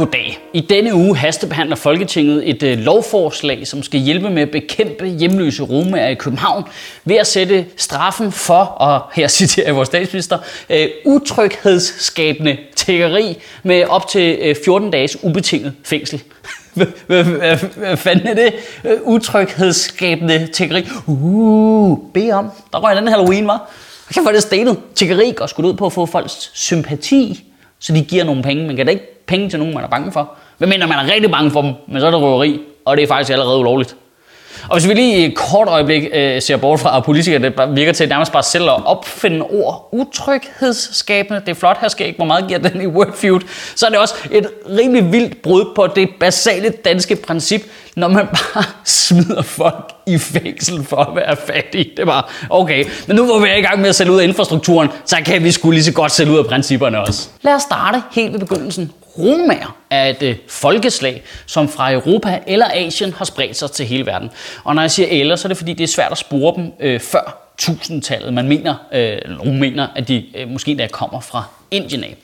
Goddag. I denne uge hastebehandler Folketinget et øh, lovforslag, som skal hjælpe med at bekæmpe hjemløse romaer i København ved at sætte straffen for, og her citerer jeg vores statsminister, øh, utryghedsskabende tiggeri med op til øh, 14 dages ubetinget fængsel. Hvad- fanden er det? Øh, utryghedsskabende tiggeri. Uh, bed om. Der røg den Halloween, var. Jeg kan få det stenet. Tiggeri går sgu ud på at få folks sympati, så de giver nogle penge. Man kan da ikke penge til nogen, man er bange for. Hvad mener man er rigtig bange for dem, men så er det røveri, og det er faktisk allerede ulovligt. Og hvis vi lige i et kort øjeblik øh, ser bort fra at politikere, det virker til nærmest bare selv at opfinde ord. Utryghedsskabende, det er flot, her skal ikke, hvor meget giver den i Wordfeud. Så er det også et rimelig vildt brud på det basale danske princip, når man bare smider folk i fængsel for at være fattige. Det var okay, men nu hvor vi er i gang med at sælge ud af infrastrukturen, så kan vi skulle lige så godt sælge ud af principperne også. Lad os starte helt ved begyndelsen romaer er et øh, folkeslag, som fra Europa eller Asien har spredt sig til hele verden. Og når jeg siger eller, så er det fordi, det er svært at spore dem øh, før tusindtallet. Man mener, øh, nogen mener, at de øh, måske der kommer fra Indien af.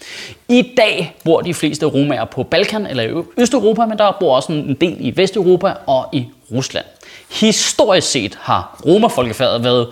I dag bor de fleste romaer på Balkan eller i Østeuropa, men der bor også en del i Vesteuropa og i Rusland. Historisk set har romerfolkefaget været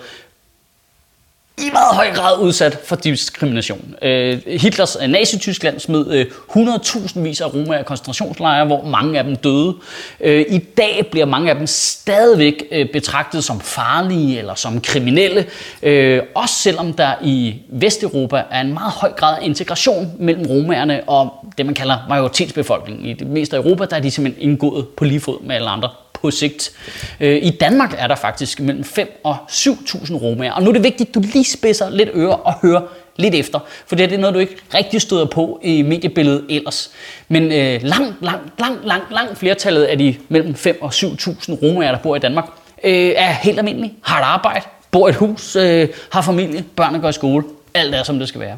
i meget høj grad udsat for diskrimination. Øh, Hitlers øh, Nazi-Tyskland smed øh, 100.000 vis af romaer i koncentrationslejre, hvor mange af dem døde. Øh, I dag bliver mange af dem stadigvæk øh, betragtet som farlige eller som kriminelle, øh, også selvom der i Vesteuropa er en meget høj grad af integration mellem romaerne og det, man kalder majoritetsbefolkningen. I det meste af Europa der er de simpelthen indgået på lige fod med alle andre på sigt. Øh, I Danmark er der faktisk mellem 5 og 7.000 romaer. Og nu er det vigtigt, at du lige spidser lidt ører og hører lidt efter. For det er noget, du ikke rigtig støder på i mediebilledet ellers. Men øh, langt, langt, langt, langt, langt flertallet af de mellem 5 og 7.000 romaer, der bor i Danmark, øh, er helt almindelige, har et arbejde, bor i et hus, øh, har familie, børnene går i skole. Alt er, som det skal være.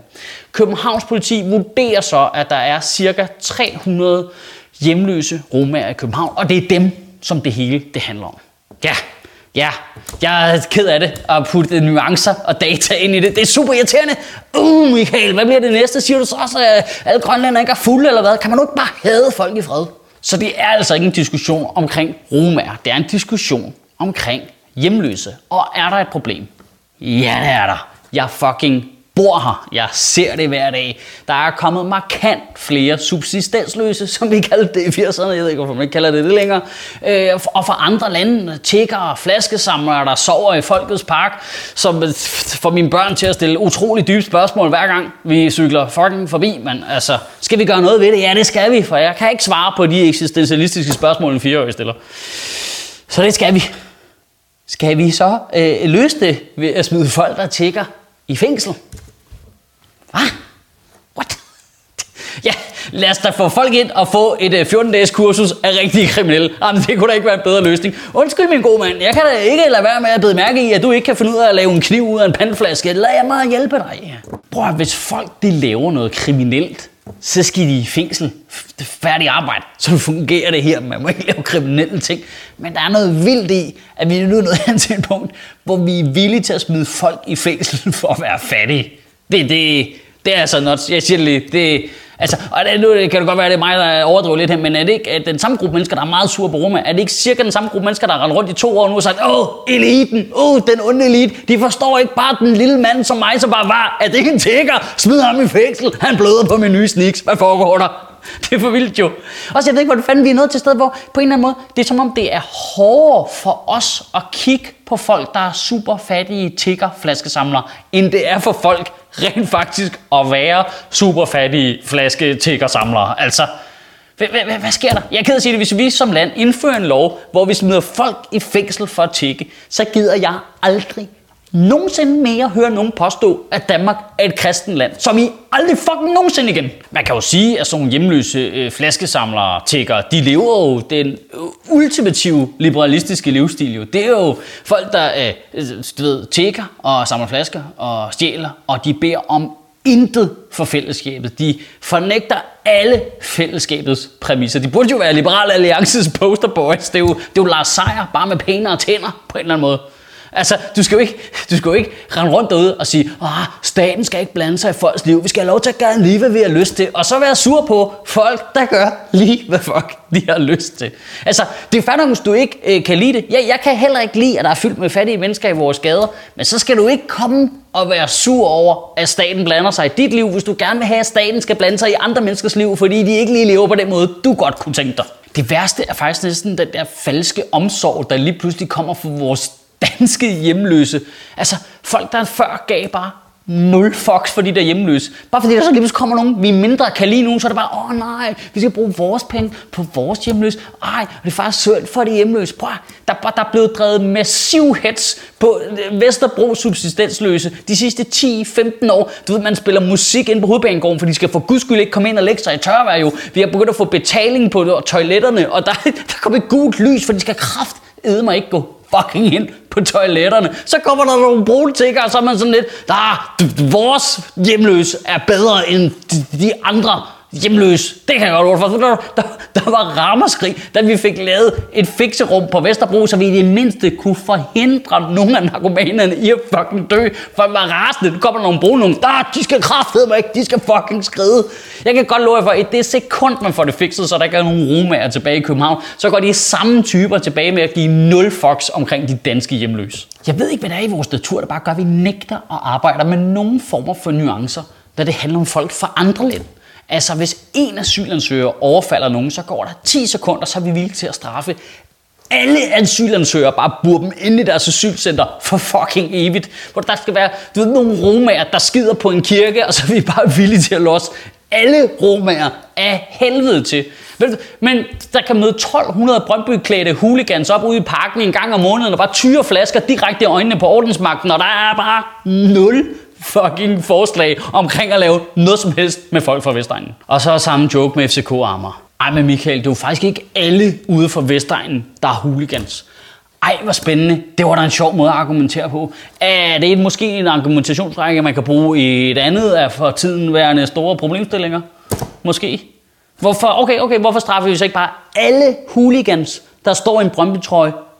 Københavns politi vurderer så, at der er cirka 300 hjemløse romaer i København, og det er dem, som det hele det handler om. Ja, ja, jeg er ked af det at putte nuancer og data ind i det. Det er super irriterende. Uh, Michael, hvad bliver det næste? Siger du så også, at alle grønlænder ikke er fulde eller hvad? Kan man nu ikke bare hade folk i fred? Så det er altså ikke en diskussion omkring romaer. Det er en diskussion omkring hjemløse. Og er der et problem? Ja, det er der. Jeg fucking bor her. Jeg ser det hver dag. Der er kommet markant flere subsistensløse, som vi kaldte det i 80'erne. Jeg ved ikke, hvorfor man kalder det det længere. Øh, og fra andre lande, tiggere, flaskesamlere, der sover i Folkets Park, som får mine børn til at stille utrolig dybe spørgsmål hver gang vi cykler fucking forbi. Men altså, skal vi gøre noget ved det? Ja, det skal vi, for jeg kan ikke svare på de eksistentialistiske spørgsmål, en fireårig stiller. Så det skal vi. Skal vi så øh, løse det ved at smide folk, der tigger i fængsel? Hvad? What? Ja, lad os da få folk ind og få et øh, 14-dages kursus af rigtige kriminelle. Jamen, det kunne da ikke være en bedre løsning. Undskyld, min gode mand. Jeg kan da ikke lade være med at bede mærke i, at du ikke kan finde ud af at lave en kniv ud af en pandflaske. Lad mig hjælpe dig. Prøv hvis folk de laver noget kriminelt, så skal de i fængsel. Det er arbejde. Så fungerer det her. Man må ikke lave kriminelle ting. Men der er noget vildt i, at vi er nu nået hen til et punkt, hvor vi er villige til at smide folk i fængsel for at være fattige. Det, det, det er altså nuts. jeg siger det lige, det, altså, og det, nu kan det godt være, at det er mig, der overdriver lidt her, men er det ikke at den samme gruppe mennesker, der er meget sure på Roma, er det ikke cirka den samme gruppe mennesker, der har rendt rundt i to år nu og sagt, åh, eliten, åh, den onde elite, de forstår ikke bare den lille mand som mig, som bare var, at det ikke en tigger, smid ham i fængsel, han bløder på min nye sneaks, hvad foregår der? Det er for vildt jo. Også jeg ved ikke, hvor fanden vi er nået til et sted, hvor på en eller anden måde, det er som om det er hårdere for os at kigge på folk, der er super fattige tigger flaskesamlere, end det er for folk rent faktisk at være super fattige flaske tigger samlere. Altså, hvad, hvad, hvad, hvad sker der? Jeg er ked af at sige det. Hvis vi som land indfører en lov, hvor vi smider folk i fængsel for at tigge, så gider jeg aldrig nogensinde mere høre nogen påstå, at Danmark er et kristen land, som I aldrig fucking nogensinde igen. Man kan jo sige, at sådan nogle hjemløse øh, flaskesamlere, tigger, de lever jo den øh, ultimative liberalistiske livsstil. Jo. Det er jo folk, der øh, øh, du ved, tigger og samler flasker og stjæler, og de beder om intet for fællesskabet. De fornægter alle fællesskabets præmisser. De burde jo være Liberal Alliances posterboys. Det er jo, det er jo Lars Seier, bare med pænere tænder på en eller anden måde. Altså, du skal jo ikke, du skal jo ikke rende rundt derude og sige, ah, staten skal ikke blande sig i folks liv. Vi skal have lov til at gøre lige, hvad vi har lyst til. Og så være sur på folk, der gør lige, hvad fuck de har lyst til. Altså, det er fandme, hvis du ikke øh, kan lide det. Ja, jeg kan heller ikke lide, at der er fyldt med fattige mennesker i vores gader. Men så skal du ikke komme og være sur over, at staten blander sig i dit liv, hvis du gerne vil have, at staten skal blande sig i andre menneskers liv, fordi de ikke lige lever på den måde, du godt kunne tænke dig. Det værste er faktisk næsten den der falske omsorg, der lige pludselig kommer fra vores danske hjemløse. Altså, folk der før gav bare nul fucks for de der hjemløse. Bare fordi der så lige kommer nogen, vi mindre kan lide nogen, så er det bare, åh oh, nej, vi skal bruge vores penge på vores hjemløse. Ej, og det er faktisk synd for de hjemløse. Prøv, der, der er blevet drevet massiv hets på øh, Vesterbro subsistensløse de sidste 10-15 år. Du ved, man spiller musik ind på hovedbanegården, for de skal for guds skyld ikke komme ind og lægge sig i tørvejr jo. Vi har begyndt at få betaling på toiletterne, og der, der kommer et gult lys, for de skal kraft mig ikke gå fucking ind på toiletterne. Så kommer der nogle brune tigger, og så er man sådan lidt, ah, der, vores hjemløs er bedre end de, de andre hjemløs. Det kan jeg godt for. Der, der, der var rammerskrig, da vi fik lavet et fikserum på Vesterbro, så vi i det mindste kunne forhindre nogle af narkomanerne i at fucking dø. For at var rasende. Nu kommer nogle brune nogle. Der, ah, de skal kraftedeme ikke. De skal fucking skride. Jeg kan godt love jer for, at det sekund, man får det fikset, så der ikke er nogen romager tilbage i København, så går de samme typer tilbage med at give nul fucks omkring de danske hjemløse. Jeg ved ikke, hvad der er i vores natur, der bare gør, at vi nægter at arbejde med nogen former for nuancer, da det handler om folk fra andre lande. Altså, hvis en asylansøger overfalder nogen, så går der 10 sekunder, så er vi villige til at straffe alle asylansøgere bare burde dem ind i deres asylcenter for fucking evigt. Hvor der skal være du ved, nogle romager, der skider på en kirke, og så er vi bare villige til at låse alle romager af helvede til. Men der kan møde 1200 brøndbyklædte hooligans op ude i parken en gang om måneden, og bare tyre flasker direkte i øjnene på ordensmagten, og der er bare nul fucking forslag omkring at lave noget som helst med folk fra Vestegnen. Og så samme joke med FCK Armer. Ej, men Michael, det er jo faktisk ikke alle ude fra Vestegnen, der er hooligans. Ej, hvor spændende. Det var da en sjov måde at argumentere på. Er det måske en argumentationsrække, man kan bruge i et andet af for tiden værende store problemstillinger? Måske. Hvorfor, okay, okay, hvorfor straffer vi så ikke bare alle hooligans, der står i en brøndby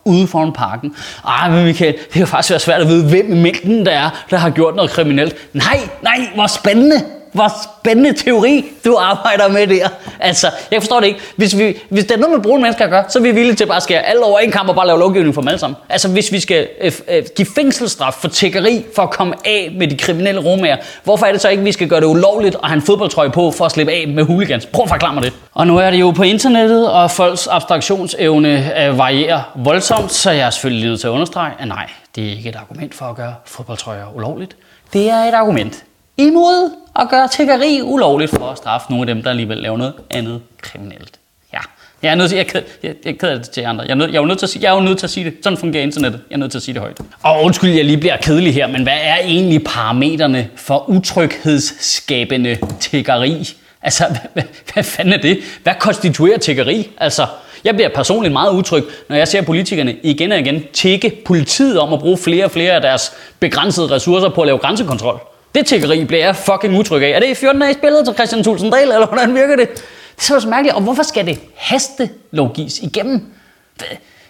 ude foran parken. Ej, men Michael, det kan faktisk være svært at vide, hvem i mængden der er, der har gjort noget kriminelt. Nej, nej, hvor spændende. Hvor spændende teori, du arbejder med der. Altså, jeg forstår det ikke. Hvis, vi, hvis det er noget med brune mennesker at gøre, så er vi villige til bare at skære alle over en kamp og bare lave lovgivning for dem alle sammen. Altså, hvis vi skal øh, øh, give fængselsstraf for tækkeri for at komme af med de kriminelle romager, hvorfor er det så ikke, at vi skal gøre det ulovligt at have en fodboldtrøje på for at slippe af med hooligans? Prøv at forklare mig det. Og nu er det jo på internettet, og folks abstraktionsevne øh, varierer voldsomt, så jeg er selvfølgelig nødt til at understrege, at nej, det er ikke et argument for at gøre fodboldtrøjer ulovligt. Det er et argument imod at gøre tiggeri ulovligt for at straffe nogle af dem, der alligevel laver noget andet kriminelt. Ja, jeg er nødt til, jeg, jeg, jeg, jeg keder det til andre. Jeg er, nødt, jeg, er nødt til at sige, jeg er jo nødt til at sige det. Sådan fungerer internettet. Jeg er nødt til at sige det højt. Og undskyld, jeg lige bliver kedelig her, men hvad er egentlig parametrene for utryghedsskabende tiggeri? Altså, hvad, hvad, hvad fanden er det? Hvad konstituerer tiggeri? Altså, jeg bliver personligt meget utryg, når jeg ser politikerne igen og igen tække politiet om at bruge flere og flere af deres begrænsede ressourcer på at lave grænsekontrol. Det tiggeri bliver jeg fucking utryg af. Er det i 14 dage spillet til Christian Tulsendal, eller hvordan virker det? Det er så mærkeligt. Og hvorfor skal det haste logis igennem?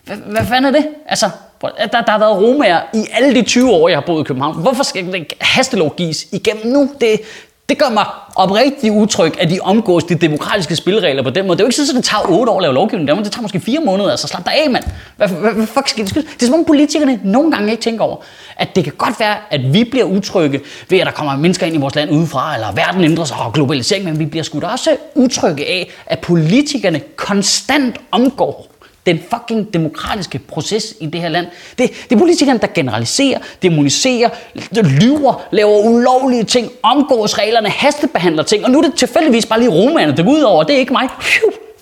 Hvad, hvad fanden er det? Altså, der, der har været romager i alle de 20 år, jeg har boet i København. Hvorfor skal det hastelogis igennem nu? Det, det gør mig oprigtigt utryg, at de omgås de demokratiske spilleregler på den måde. Det er jo ikke sådan, at det tager 8 år at lave lovgivning. Det tager måske 4 måneder. Altså slap dig af, mand. Hvad, hvad, hvad fuck skal det? Det er som om politikerne nogle gange ikke tænker over, at det kan godt være, at vi bliver utrygge ved, at der kommer mennesker ind i vores land udefra, eller verden ændrer sig og globalisering, men vi bliver sgu da også utrygge af, at politikerne konstant omgår den fucking demokratiske proces i det her land. Det, det er politikerne, der generaliserer, demoniserer, lyver, laver ulovlige ting, omgås reglerne, hastebehandler ting, og nu er det tilfældigvis bare lige romerne, der går ud over. Det er ikke mig.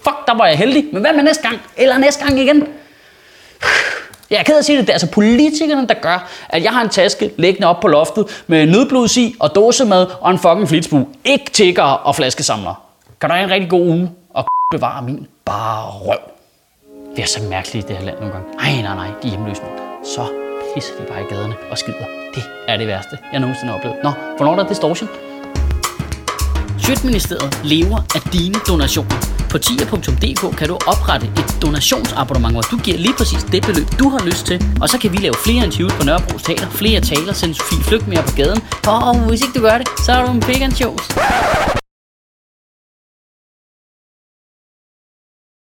Fuck, der var jeg heldig. Men hvad med næste gang? Eller næste gang igen? Jeg er ked af at sige det, det er altså politikerne, der gør, at jeg har en taske liggende op på loftet med nødblods i og dåsemad og en fucking flitsbue. Ikke tigger og flaskesamler. Kan du have en rigtig god uge og bevare min bare røv. Vi er så mærkelige i det her land nogle gange. Nej, nej, nej, de er hjemløse nu. Så pisser de bare i gaderne og skider. Det er det værste, jeg nogensinde har oplevet. Nå, hvornår er der distortion? Sjøtministeriet lever af dine donationer. På tier.dk kan du oprette et donationsabonnement, hvor du giver lige præcis det beløb, du har lyst til. Og så kan vi lave flere interviews på Nørrebro Teater, flere taler, sende Sofie Flygt mere på gaden. Og oh, hvis ikke du gør det, så er du en vegan.